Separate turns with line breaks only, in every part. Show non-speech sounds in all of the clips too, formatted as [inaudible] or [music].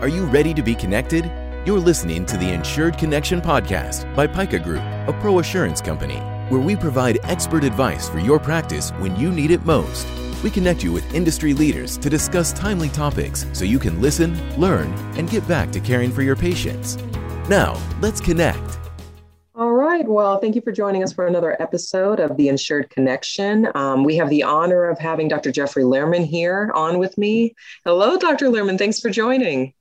Are you ready to be connected? You're listening to the Insured Connection podcast by Pica Group, a ProAssurance company, where we provide expert advice for your practice when you need it most. We connect you with industry leaders to discuss timely topics so you can listen, learn, and get back to caring for your patients. Now, let's connect.
All right. Well, thank you for joining us for another episode of the Insured Connection. Um, we have the honor of having Dr. Jeffrey Lehrman here on with me. Hello, Dr. Lehrman. Thanks for joining.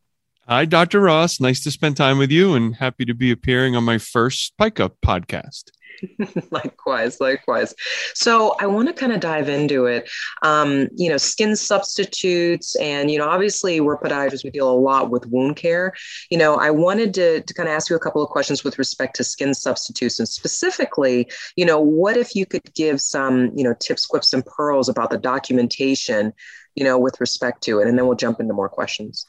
Hi, Dr. Ross. Nice to spend time with you and happy to be appearing on my first Pica podcast. [laughs]
likewise, likewise. So I want to kind of dive into it. Um, you know, skin substitutes, and you know, obviously we're podiatrists. We deal a lot with wound care. You know, I wanted to, to kind of ask you a couple of questions with respect to skin substitutes, and specifically, you know, what if you could give some, you know, tips, quips, and pearls about the documentation, you know, with respect to it, and then we'll jump into more questions.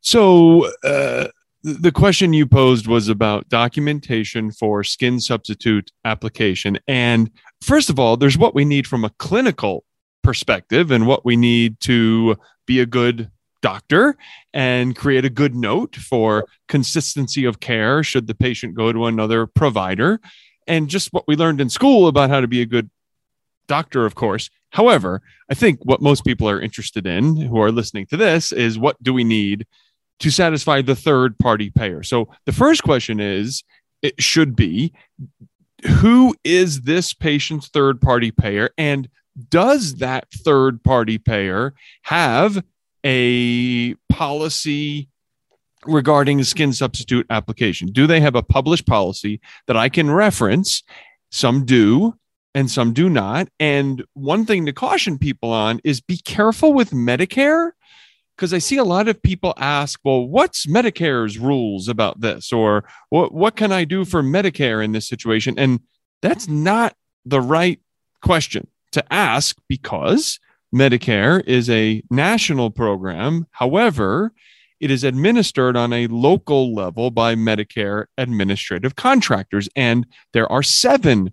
So, uh, the question you posed was about documentation for skin substitute application. And first of all, there's what we need from a clinical perspective and what we need to be a good doctor and create a good note for consistency of care should the patient go to another provider. And just what we learned in school about how to be a good doctor, of course. However, I think what most people are interested in who are listening to this is what do we need to satisfy the third party payer. So the first question is it should be who is this patient's third party payer and does that third party payer have a policy regarding skin substitute application? Do they have a published policy that I can reference? Some do and some do not. And one thing to caution people on is be careful with Medicare because I see a lot of people ask, well, what's Medicare's rules about this? Or what, what can I do for Medicare in this situation? And that's not the right question to ask because Medicare is a national program. However, it is administered on a local level by Medicare administrative contractors. And there are seven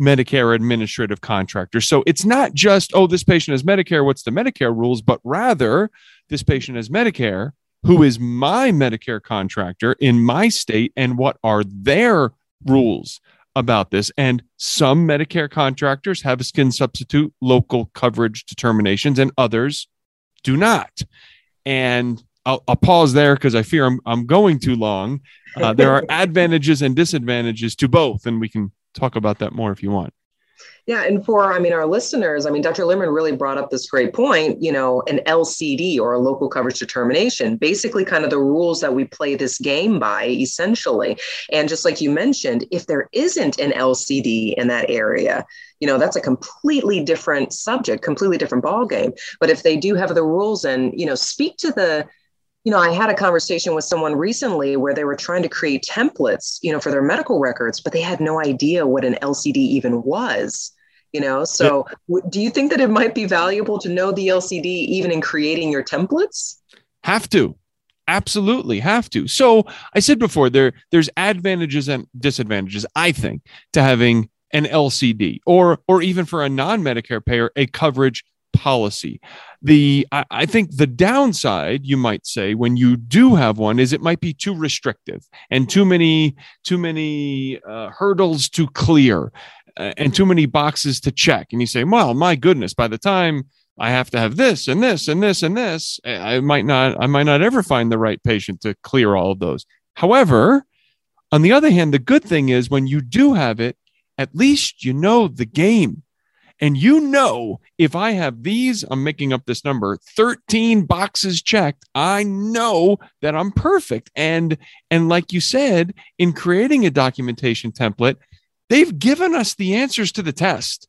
Medicare administrative contractor. So it's not just, oh, this patient has Medicare, what's the Medicare rules, but rather this patient has Medicare, who is my Medicare contractor in my state, and what are their rules about this. And some Medicare contractors have skin substitute local coverage determinations, and others do not. And I'll, I'll pause there because I fear I'm, I'm going too long. Uh, there are [laughs] advantages and disadvantages to both, and we can talk about that more if you want.
Yeah, and for I mean our listeners, I mean Dr. Lehrman really brought up this great point, you know, an LCD or a local coverage determination, basically kind of the rules that we play this game by essentially. And just like you mentioned, if there isn't an LCD in that area, you know, that's a completely different subject, completely different ball game. But if they do have the rules and, you know, speak to the you know, I had a conversation with someone recently where they were trying to create templates, you know, for their medical records, but they had no idea what an LCD even was. You know, so yeah. do you think that it might be valuable to know the LCD even in creating your templates?
Have to absolutely have to so i said before there there's advantages and disadvantages i think to having an lcd or or even for a non-medicare payer a coverage policy. The I, I, think the downside, you might say, when you do have one, is it might be too restrictive and too many too many uh, hurdles to clear uh, and too many boxes to check. And you say, well, my goodness, by the time I have to have this and this and this and this, I might not I might not ever find the right patient to clear all of those. However, on the other hand, the good thing is when you do have it, at least you know the game and you know, if I have these, I'm making up this number, 13 boxes checked, I know that I'm perfect. And and like you said, in creating a documentation template, they've given us the answers to the test.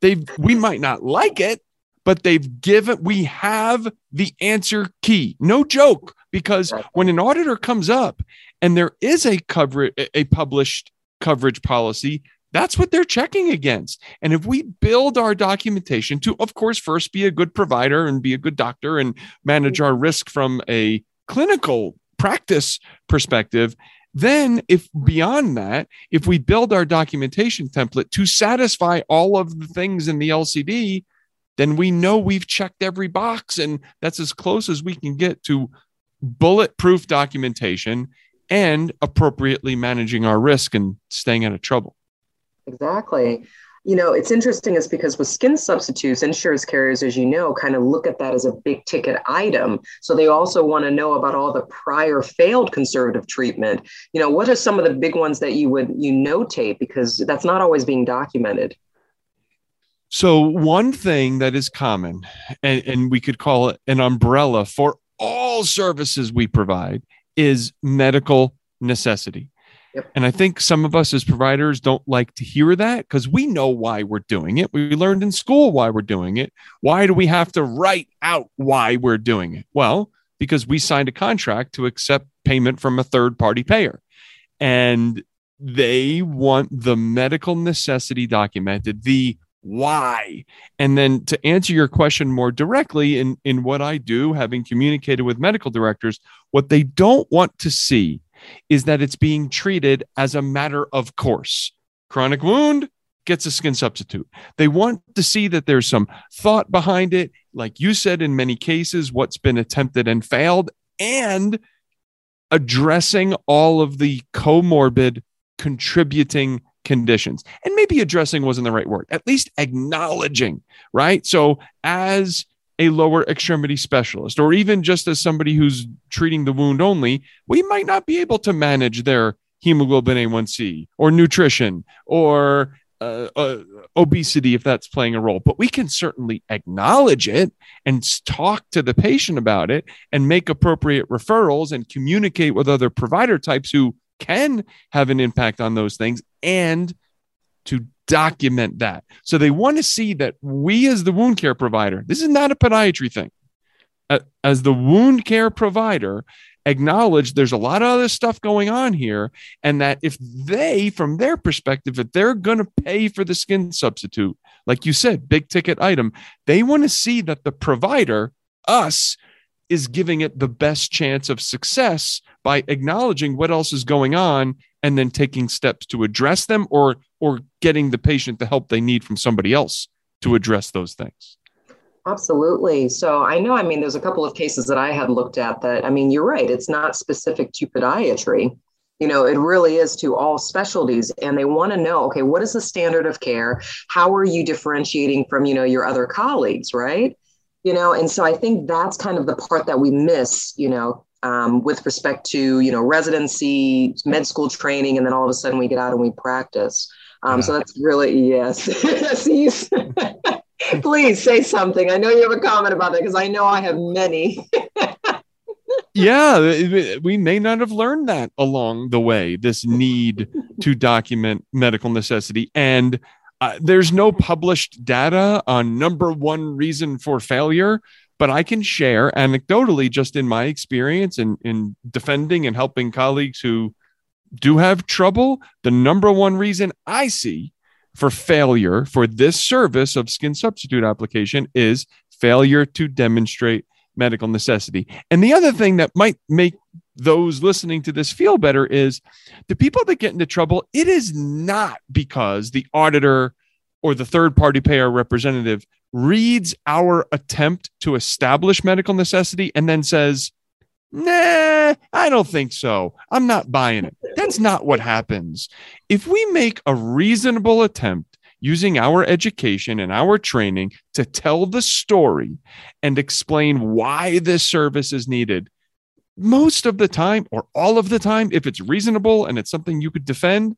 They've we might not like it, but they've given we have the answer key. No joke, because when an auditor comes up and there is a cover a published coverage policy, that's what they're checking against. And if we build our documentation to, of course, first be a good provider and be a good doctor and manage our risk from a clinical practice perspective, then if beyond that, if we build our documentation template to satisfy all of the things in the LCD, then we know we've checked every box and that's as close as we can get to bulletproof documentation and appropriately managing our risk and staying out of trouble.
Exactly. You know, it's interesting is because with skin substitutes, insurance carriers, as you know, kind of look at that as a big ticket item. So they also want to know about all the prior failed conservative treatment. You know, what are some of the big ones that you would you notate because that's not always being documented.
So one thing that is common, and, and we could call it an umbrella for all services we provide, is medical necessity. And I think some of us as providers don't like to hear that because we know why we're doing it. We learned in school why we're doing it. Why do we have to write out why we're doing it? Well, because we signed a contract to accept payment from a third party payer. And they want the medical necessity documented, the why. And then to answer your question more directly in, in what I do, having communicated with medical directors, what they don't want to see is that it's being treated as a matter of course. Chronic wound gets a skin substitute. They want to see that there's some thought behind it. Like you said, in many cases, what's been attempted and failed, and addressing all of the comorbid contributing conditions. And maybe addressing wasn't the right word, at least acknowledging, right? So, as a lower extremity specialist, or even just as somebody who's treating the wound only, we might not be able to manage their hemoglobin A1C or nutrition or uh, uh, obesity if that's playing a role. But we can certainly acknowledge it and talk to the patient about it and make appropriate referrals and communicate with other provider types who can have an impact on those things and to document that. So they want to see that we, as the wound care provider, this is not a podiatry thing. As the wound care provider, acknowledge there's a lot of other stuff going on here, and that if they, from their perspective, if they're going to pay for the skin substitute, like you said, big ticket item, they want to see that the provider, us, is giving it the best chance of success by acknowledging what else is going on and then taking steps to address them or or getting the patient the help they need from somebody else to address those things.
Absolutely. So i know i mean there's a couple of cases that i had looked at that i mean you're right it's not specific to podiatry. You know it really is to all specialties and they want to know okay what is the standard of care? How are you differentiating from you know your other colleagues right? You know and so i think that's kind of the part that we miss you know um, with respect to you know residency, med school training, and then all of a sudden we get out and we practice. Um, yeah. So that's really yes. [laughs] [laughs] Please say something. I know you have a comment about that because I know I have many. [laughs]
yeah, we may not have learned that along the way. This need to document medical necessity and. Uh, there's no published data on number one reason for failure but I can share anecdotally, just in my experience in, in defending and helping colleagues who do have trouble. The number one reason I see for failure for this service of skin substitute application is failure to demonstrate medical necessity. And the other thing that might make those listening to this feel better is the people that get into trouble, it is not because the auditor or the third party payer representative reads our attempt to establish medical necessity and then says, Nah, I don't think so. I'm not buying it. That's not what happens. If we make a reasonable attempt using our education and our training to tell the story and explain why this service is needed, most of the time or all of the time, if it's reasonable and it's something you could defend,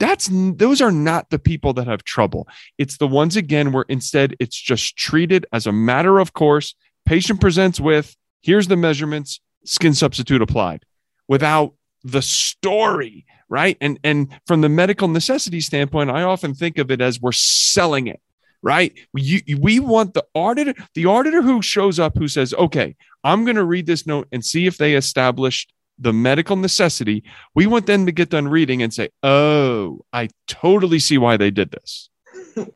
that's those are not the people that have trouble. It's the ones again where instead it's just treated as a matter of course. Patient presents with here's the measurements skin substitute applied without the story right? And and from the medical necessity standpoint i often think of it as we're selling it right? We, want the auditor the auditor who shows up who says okay i'm going to read this note and see if they established the medical necessity, we want them to get done reading and say, oh, I totally see why they did this. [laughs]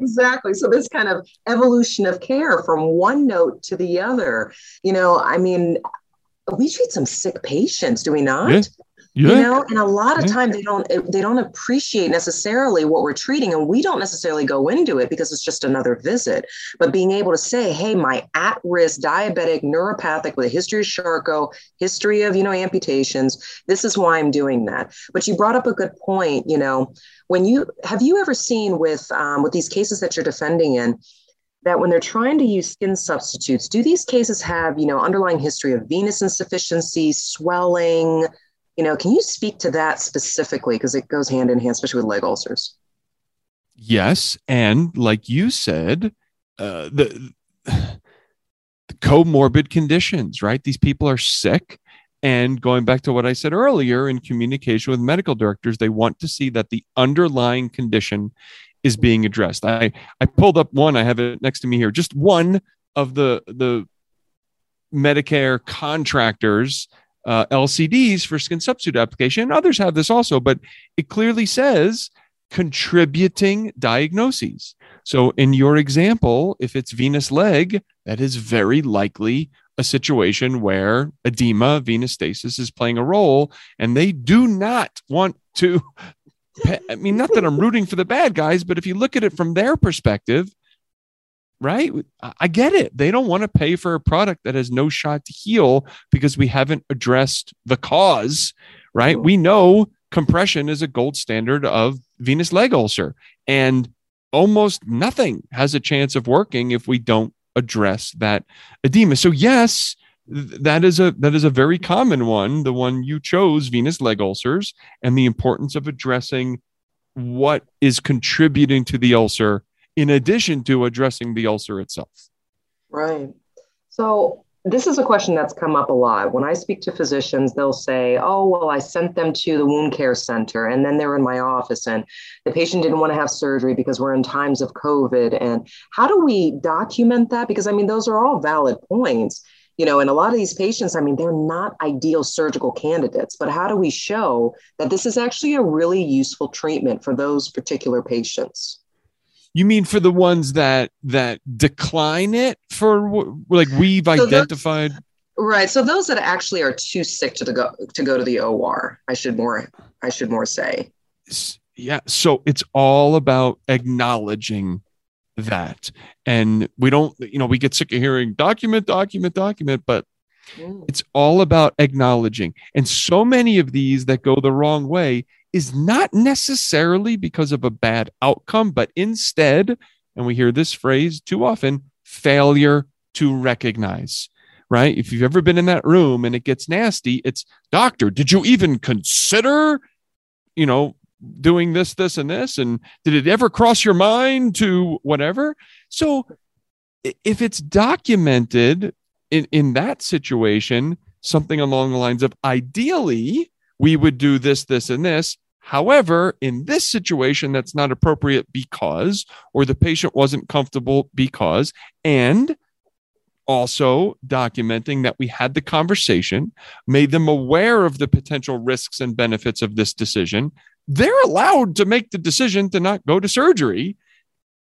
exactly. So, this kind of evolution of care from one note to the other, you know, I mean, we treat some sick patients, do we not?
Yeah.
Yeah. you know and a lot of yeah. time they don't they don't appreciate necessarily what we're treating and we don't necessarily go into it because it's just another visit but being able to say hey my at-risk diabetic neuropathic with a history of charcot history of you know amputations this is why i'm doing that but you brought up a good point you know when you have you ever seen with um, with these cases that you're defending in that when they're trying to use skin substitutes do these cases have you know underlying history of venous insufficiency swelling you know, can you speak to that specifically? Because it goes hand in hand, especially with leg ulcers.
Yes. And like you said, uh, the, the comorbid conditions, right? These people are sick. And going back to what I said earlier in communication with medical directors, they want to see that the underlying condition is being addressed. I, I pulled up one, I have it next to me here, just one of the, the Medicare contractors uh, LCDs for skin substitute application. Others have this also, but it clearly says contributing diagnoses. So, in your example, if it's venous leg, that is very likely a situation where edema, venous stasis is playing a role, and they do not want to. [laughs] I mean, not that I'm rooting for the bad guys, but if you look at it from their perspective, right? I get it. They don't want to pay for a product that has no shot to heal because we haven't addressed the cause, right? We know compression is a gold standard of venous leg ulcer, and almost nothing has a chance of working if we don't address that edema. So, yes. That is a that is a very common one, the one you chose, venous leg ulcers, and the importance of addressing what is contributing to the ulcer in addition to addressing the ulcer itself.
Right. So, this is a question that's come up a lot. When I speak to physicians, they'll say, Oh, well, I sent them to the wound care center, and then they're in my office, and the patient didn't want to have surgery because we're in times of COVID. And how do we document that? Because I mean, those are all valid points you know, and a lot of these patients, I mean, they're not ideal surgical candidates, but how do we show that this is actually a really useful treatment for those particular patients?
You mean for the ones that that decline it for like we've so identified?
right. So those that actually are too sick to go to go to the OR, I should more I should more say.
Yeah. So it's all about acknowledging that, and we don't. You know, we get sick of hearing document, document, document, but mm. it's all about acknowledging. And so many of these that go the wrong way is not necessarily because of a bad outcome, but instead, and we hear this phrase too often failure to recognize, right? If you've ever been in that room and it gets nasty, it's doctor, did you even consider, you know, doing this, this, and this? And did it ever cross your mind to whatever? So if it's documented in, in that situation, something along the lines of ideally, we would do this, this, and this. However, in this situation, that's not appropriate because, or the patient wasn't comfortable because, and also documenting that we had the conversation, made them aware of the potential risks and benefits of this decision. They're allowed to make the decision to not go to surgery.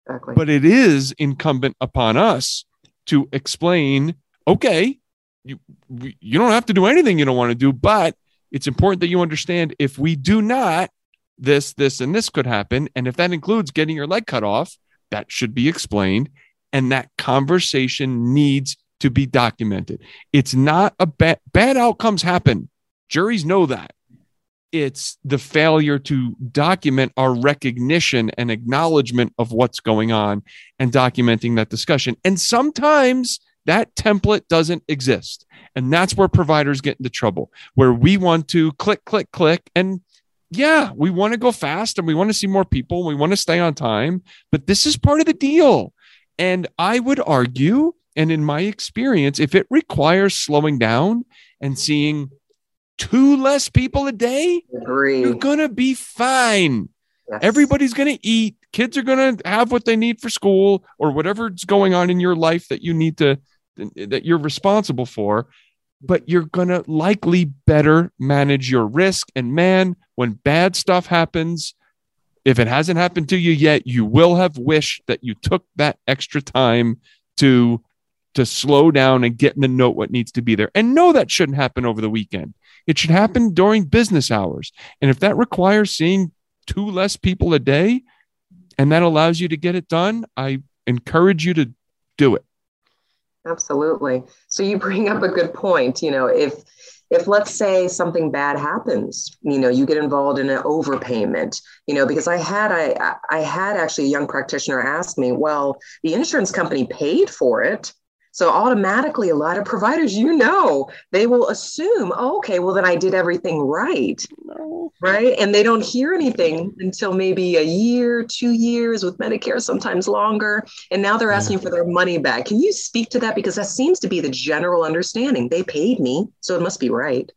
Exactly. But it is incumbent upon us to explain okay, you, you don't have to do anything you don't want to do, but it's important that you understand if we do not, this, this, and this could happen. And if that includes getting your leg cut off, that should be explained. And that conversation needs to be documented. It's not a bad, bad outcomes happen. Juries know that. It's the failure to document our recognition and acknowledgement of what's going on and documenting that discussion. And sometimes that template doesn't exist. And that's where providers get into trouble, where we want to click, click, click. And yeah, we want to go fast and we want to see more people. We want to stay on time, but this is part of the deal. And I would argue, and in my experience, if it requires slowing down and seeing two less people a day, Agree. you're going to be fine. Yes. Everybody's going to eat. Kids are going to have what they need for school or whatever's going on in your life that you need to that you're responsible for, but you're going to likely better manage your risk. And man, when bad stuff happens, if it hasn't happened to you yet, you will have wished that you took that extra time to to slow down and get in the note what needs to be there. And no, that shouldn't happen over the weekend. It should happen during business hours. And if that requires seeing two less people a day and that allows you to get it done, I encourage you to do it.
Absolutely. So you bring up a good point. You know, if if let's say something bad happens you know you get involved in an overpayment you know because i had i i had actually a young practitioner ask me well the insurance company paid for it so automatically, a lot of providers, you know, they will assume, oh, okay, well, then I did everything right. Right. And they don't hear anything until maybe a year, two years with Medicare, sometimes longer. And now they're asking for their money back. Can you speak to that? Because that seems to be the general understanding. They paid me, so it must be right.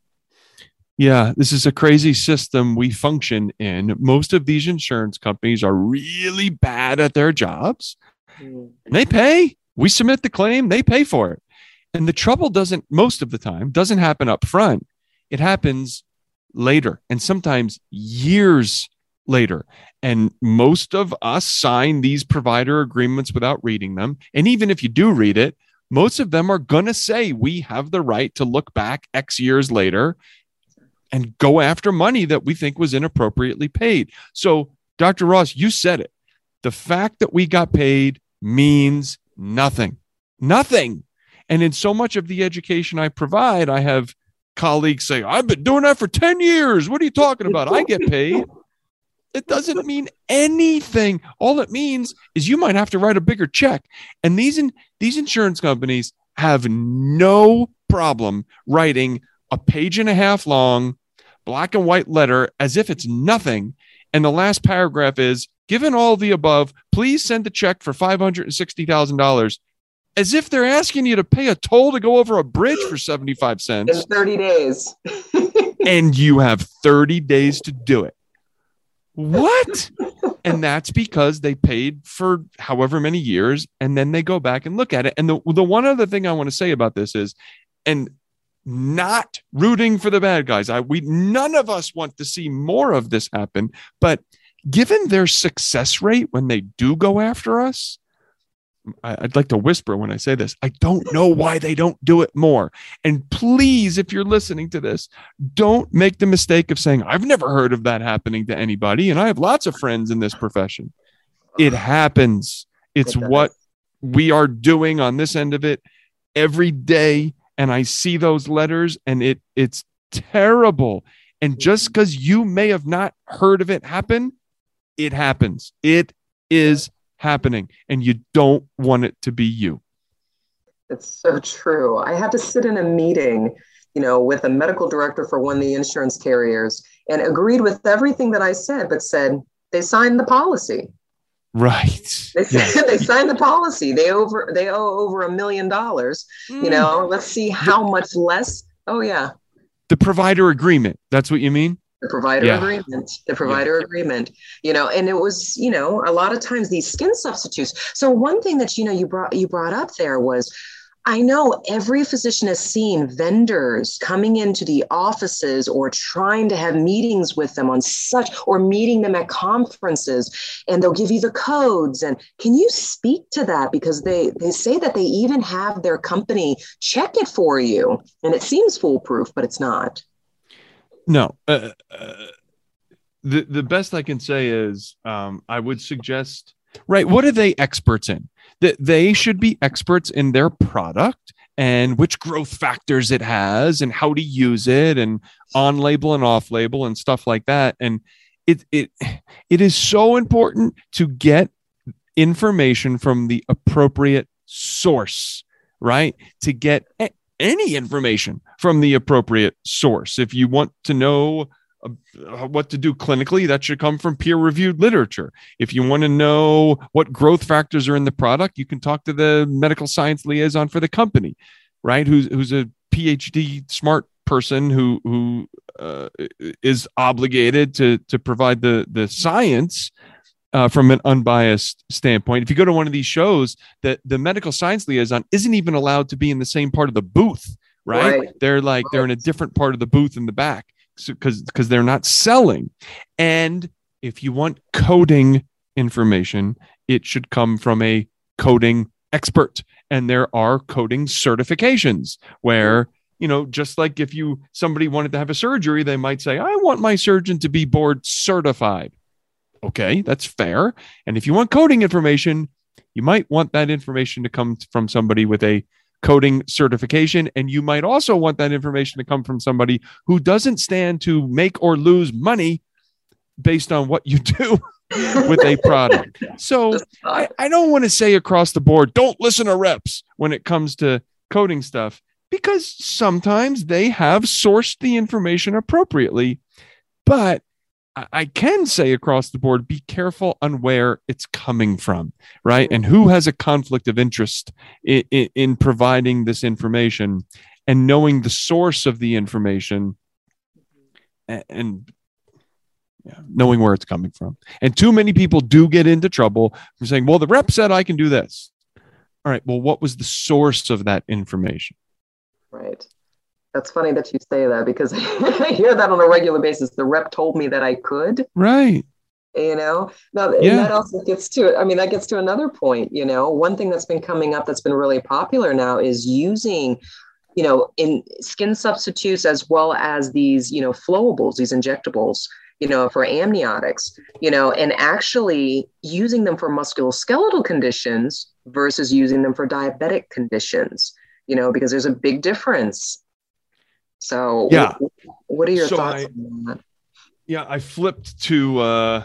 Yeah, this is a crazy system we function in. Most of these insurance companies are really bad at their jobs. Mm. They pay we submit the claim, they pay for it. And the trouble doesn't, most of the time, doesn't happen up front. It happens later and sometimes years later. And most of us sign these provider agreements without reading them. And even if you do read it, most of them are going to say we have the right to look back X years later and go after money that we think was inappropriately paid. So, Dr. Ross, you said it. The fact that we got paid means Nothing. Nothing. And in so much of the education I provide, I have colleagues say, I've been doing that for 10 years. What are you talking about? I get paid. It doesn't mean anything. All it means is you might have to write a bigger check. And these in, these insurance companies have no problem writing a page and a half long black and white letter as if it's nothing. And the last paragraph is Given all the above, please send the check for $560,000 as if they're asking you to pay a toll to go over a bridge for [gasps] 75 cents.
In 30 days. [laughs]
and you have 30 days to do it. What? and that's because they paid for however many years and then they go back and look at it. And the, the one other thing I want to say about this is, and not rooting for the bad guys. I we none of us want to see more of this happen, but given their success rate when they do go after us, I'd like to whisper when I say this. I don't know why they don't do it more. And please, if you're listening to this, don't make the mistake of saying, I've never heard of that happening to anybody. And I have lots of friends in this profession. It happens. It's it what we are doing on this end of it every day. And I see those letters and it it's terrible. And just because mm-hmm. you may have not heard of it happen it happens. It is happening, and you don't want it to be you.
It's so true. I had to sit in a meeting, you know, with a medical director for one of the insurance carriers and agreed with everything that I said, but said they signed the policy.
Right.
They, yes. [laughs] they signed the policy. They over they owe over a million dollars. Mm. You know, let's see how much less. Oh yeah.
The provider agreement. That's what you mean?
The provider yeah. agreement the provider yeah. agreement you know and it was you know a lot of times these skin substitutes so one thing that you know you brought you brought up there was I know every physician has seen vendors coming into the offices or trying to have meetings with them on such, or meeting them at conferences, and they'll give you the codes. And can you speak to that? Because they, they say that they even have their company check it for you. And it seems foolproof, but it's not.
No. Uh, uh, the the best I can say is um, I would suggest right. What are they experts in? That they should be experts in their product and which growth factors it has and how to use it and on label and off label and stuff like that. And it it it is so important to get information from the appropriate source, right? To get any information from the appropriate source. If you want to know uh, what to do clinically, that should come from peer reviewed literature. If you want to know what growth factors are in the product, you can talk to the medical science liaison for the company, right? Who's, who's a PhD smart person who, who uh, is obligated to, to provide the, the science uh, from an unbiased standpoint. If you go to one of these shows, that the medical science liaison isn't even allowed to be in the same part of the booth, right? right. They're like right. they're in a different part of the booth in the back because so, because they're not selling. And if you want coding information, it should come from a coding expert. and there are coding certifications where you know just like if you somebody wanted to have a surgery they might say i want my surgeon to be board certified okay that's fair and if you want coding information you might want that information to come from somebody with a coding certification and you might also want that information to come from somebody who doesn't stand to make or lose money based on what you [laughs] do with a product. So I, I don't want to say across the board, don't listen to reps when it comes to coding stuff, because sometimes they have sourced the information appropriately. But I can say across the board, be careful on where it's coming from, right? And who has a conflict of interest in, in, in providing this information and knowing the source of the information and, and yeah, knowing where it's coming from. And too many people do get into trouble for saying, well, the rep said I can do this. All right. Well, what was the source of that information?
Right. That's funny that you say that because [laughs] I hear that on a regular basis. The rep told me that I could.
Right.
You know, now yeah. that also gets to, it. I mean, that gets to another point. You know, one thing that's been coming up that's been really popular now is using you know, in skin substitutes as well as these, you know, flowables, these injectables you know, for amniotics, you know, and actually using them for musculoskeletal conditions versus using them for diabetic conditions, you know, because there's a big difference. So,
yeah.
What, what are your so thoughts I, on that?
Yeah, I flipped to, uh,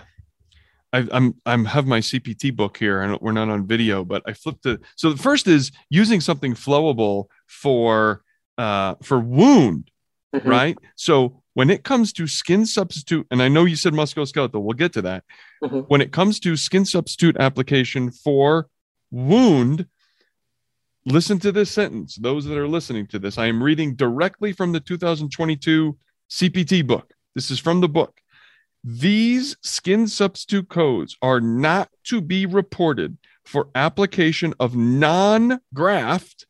I, I'm I'm have my CPT book here, and we're not on video, but I flipped to. So the first is using something flowable for uh, for wound, mm-hmm. right? So when it comes to skin substitute, and I know you said musculoskeletal, we'll get to that. Mm-hmm. When it comes to skin substitute application for wound, listen to this sentence. Those that are listening to this, I am reading directly from the 2022 CPT book. This is from the book. These skin substitute codes are not to be reported for application of non graft,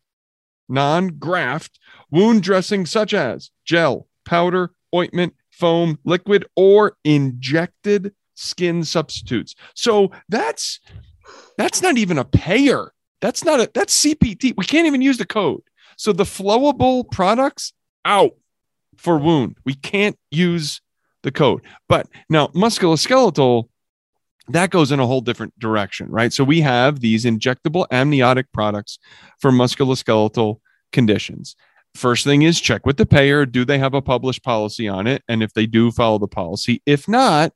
non graft wound dressing such as gel, powder, ointment, foam, liquid, or injected skin substitutes. So that's that's not even a payer. That's not a that's CPT. We can't even use the code. So the flowable products out for wound. We can't use the code. But now musculoskeletal that goes in a whole different direction, right? So we have these injectable amniotic products for musculoskeletal conditions. First thing is check with the payer. Do they have a published policy on it? And if they do, follow the policy. If not,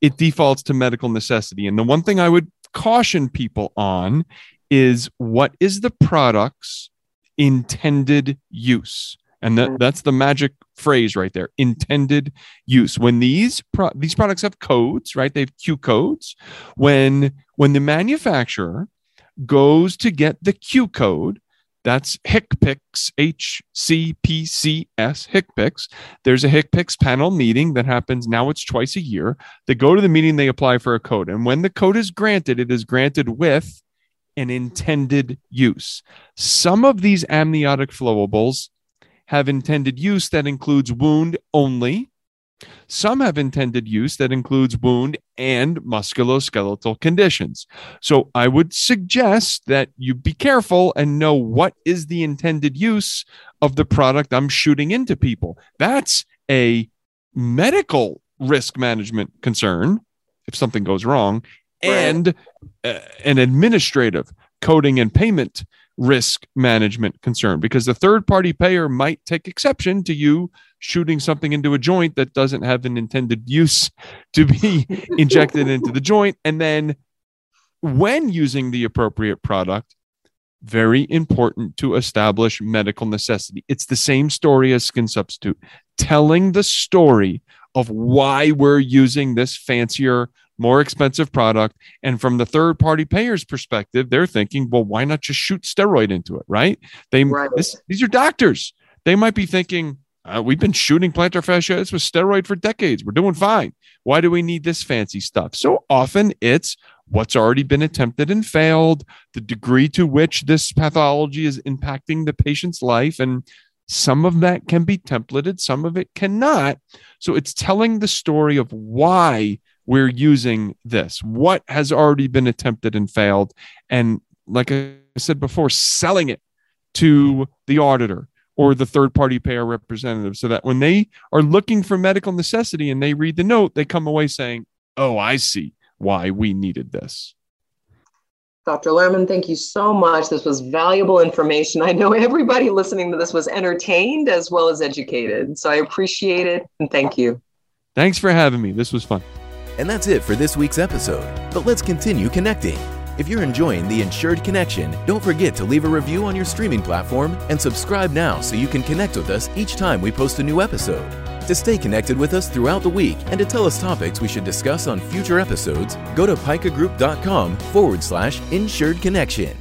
it defaults to medical necessity. And the one thing I would caution people on is what is the product's intended use? And that, mm. that's the magic phrase right there intended use when these pro- these products have codes right they have q codes when when the manufacturer goes to get the q code that's HCPCS, H-C-P-C-S, HCPCS. There's a HCPCS panel meeting that happens now. It's twice a year. They go to the meeting, they apply for a code. And when the code is granted, it is granted with an intended use. Some of these amniotic flowables have intended use that includes wound only. Some have intended use that includes wound and musculoskeletal conditions. So I would suggest that you be careful and know what is the intended use of the product I'm shooting into people. That's a medical risk management concern if something goes wrong right. and uh, an administrative coding and payment risk management concern because the third party payer might take exception to you shooting something into a joint that doesn't have an intended use to be [laughs] injected into the joint. And then when using the appropriate product, very important to establish medical necessity. It's the same story as skin substitute, telling the story of why we're using this fancier, more expensive product. And from the third party payer's perspective, they're thinking, well, why not just shoot steroid into it? Right. They, right. This, these are doctors. They might be thinking, uh, we've been shooting plantar fasciitis with steroid for decades. We're doing fine. Why do we need this fancy stuff? So often it's what's already been attempted and failed, the degree to which this pathology is impacting the patient's life. And some of that can be templated, some of it cannot. So it's telling the story of why we're using this, what has already been attempted and failed, and like I said before, selling it to the auditor or the third party payer representative so that when they are looking for medical necessity and they read the note, they come away saying, Oh, I see why we needed this.
Dr. Lehrman, thank you so much. This was valuable information. I know everybody listening to this was entertained as well as educated. So I appreciate it and thank you.
Thanks for having me. This was fun.
And that's it for this week's episode. But let's continue connecting. If you're enjoying the Insured Connection, don't forget to leave a review on your streaming platform and subscribe now so you can connect with us each time we post a new episode. To stay connected with us throughout the week and to tell us topics we should discuss on future episodes, go to picagroup.com forward slash insured connection.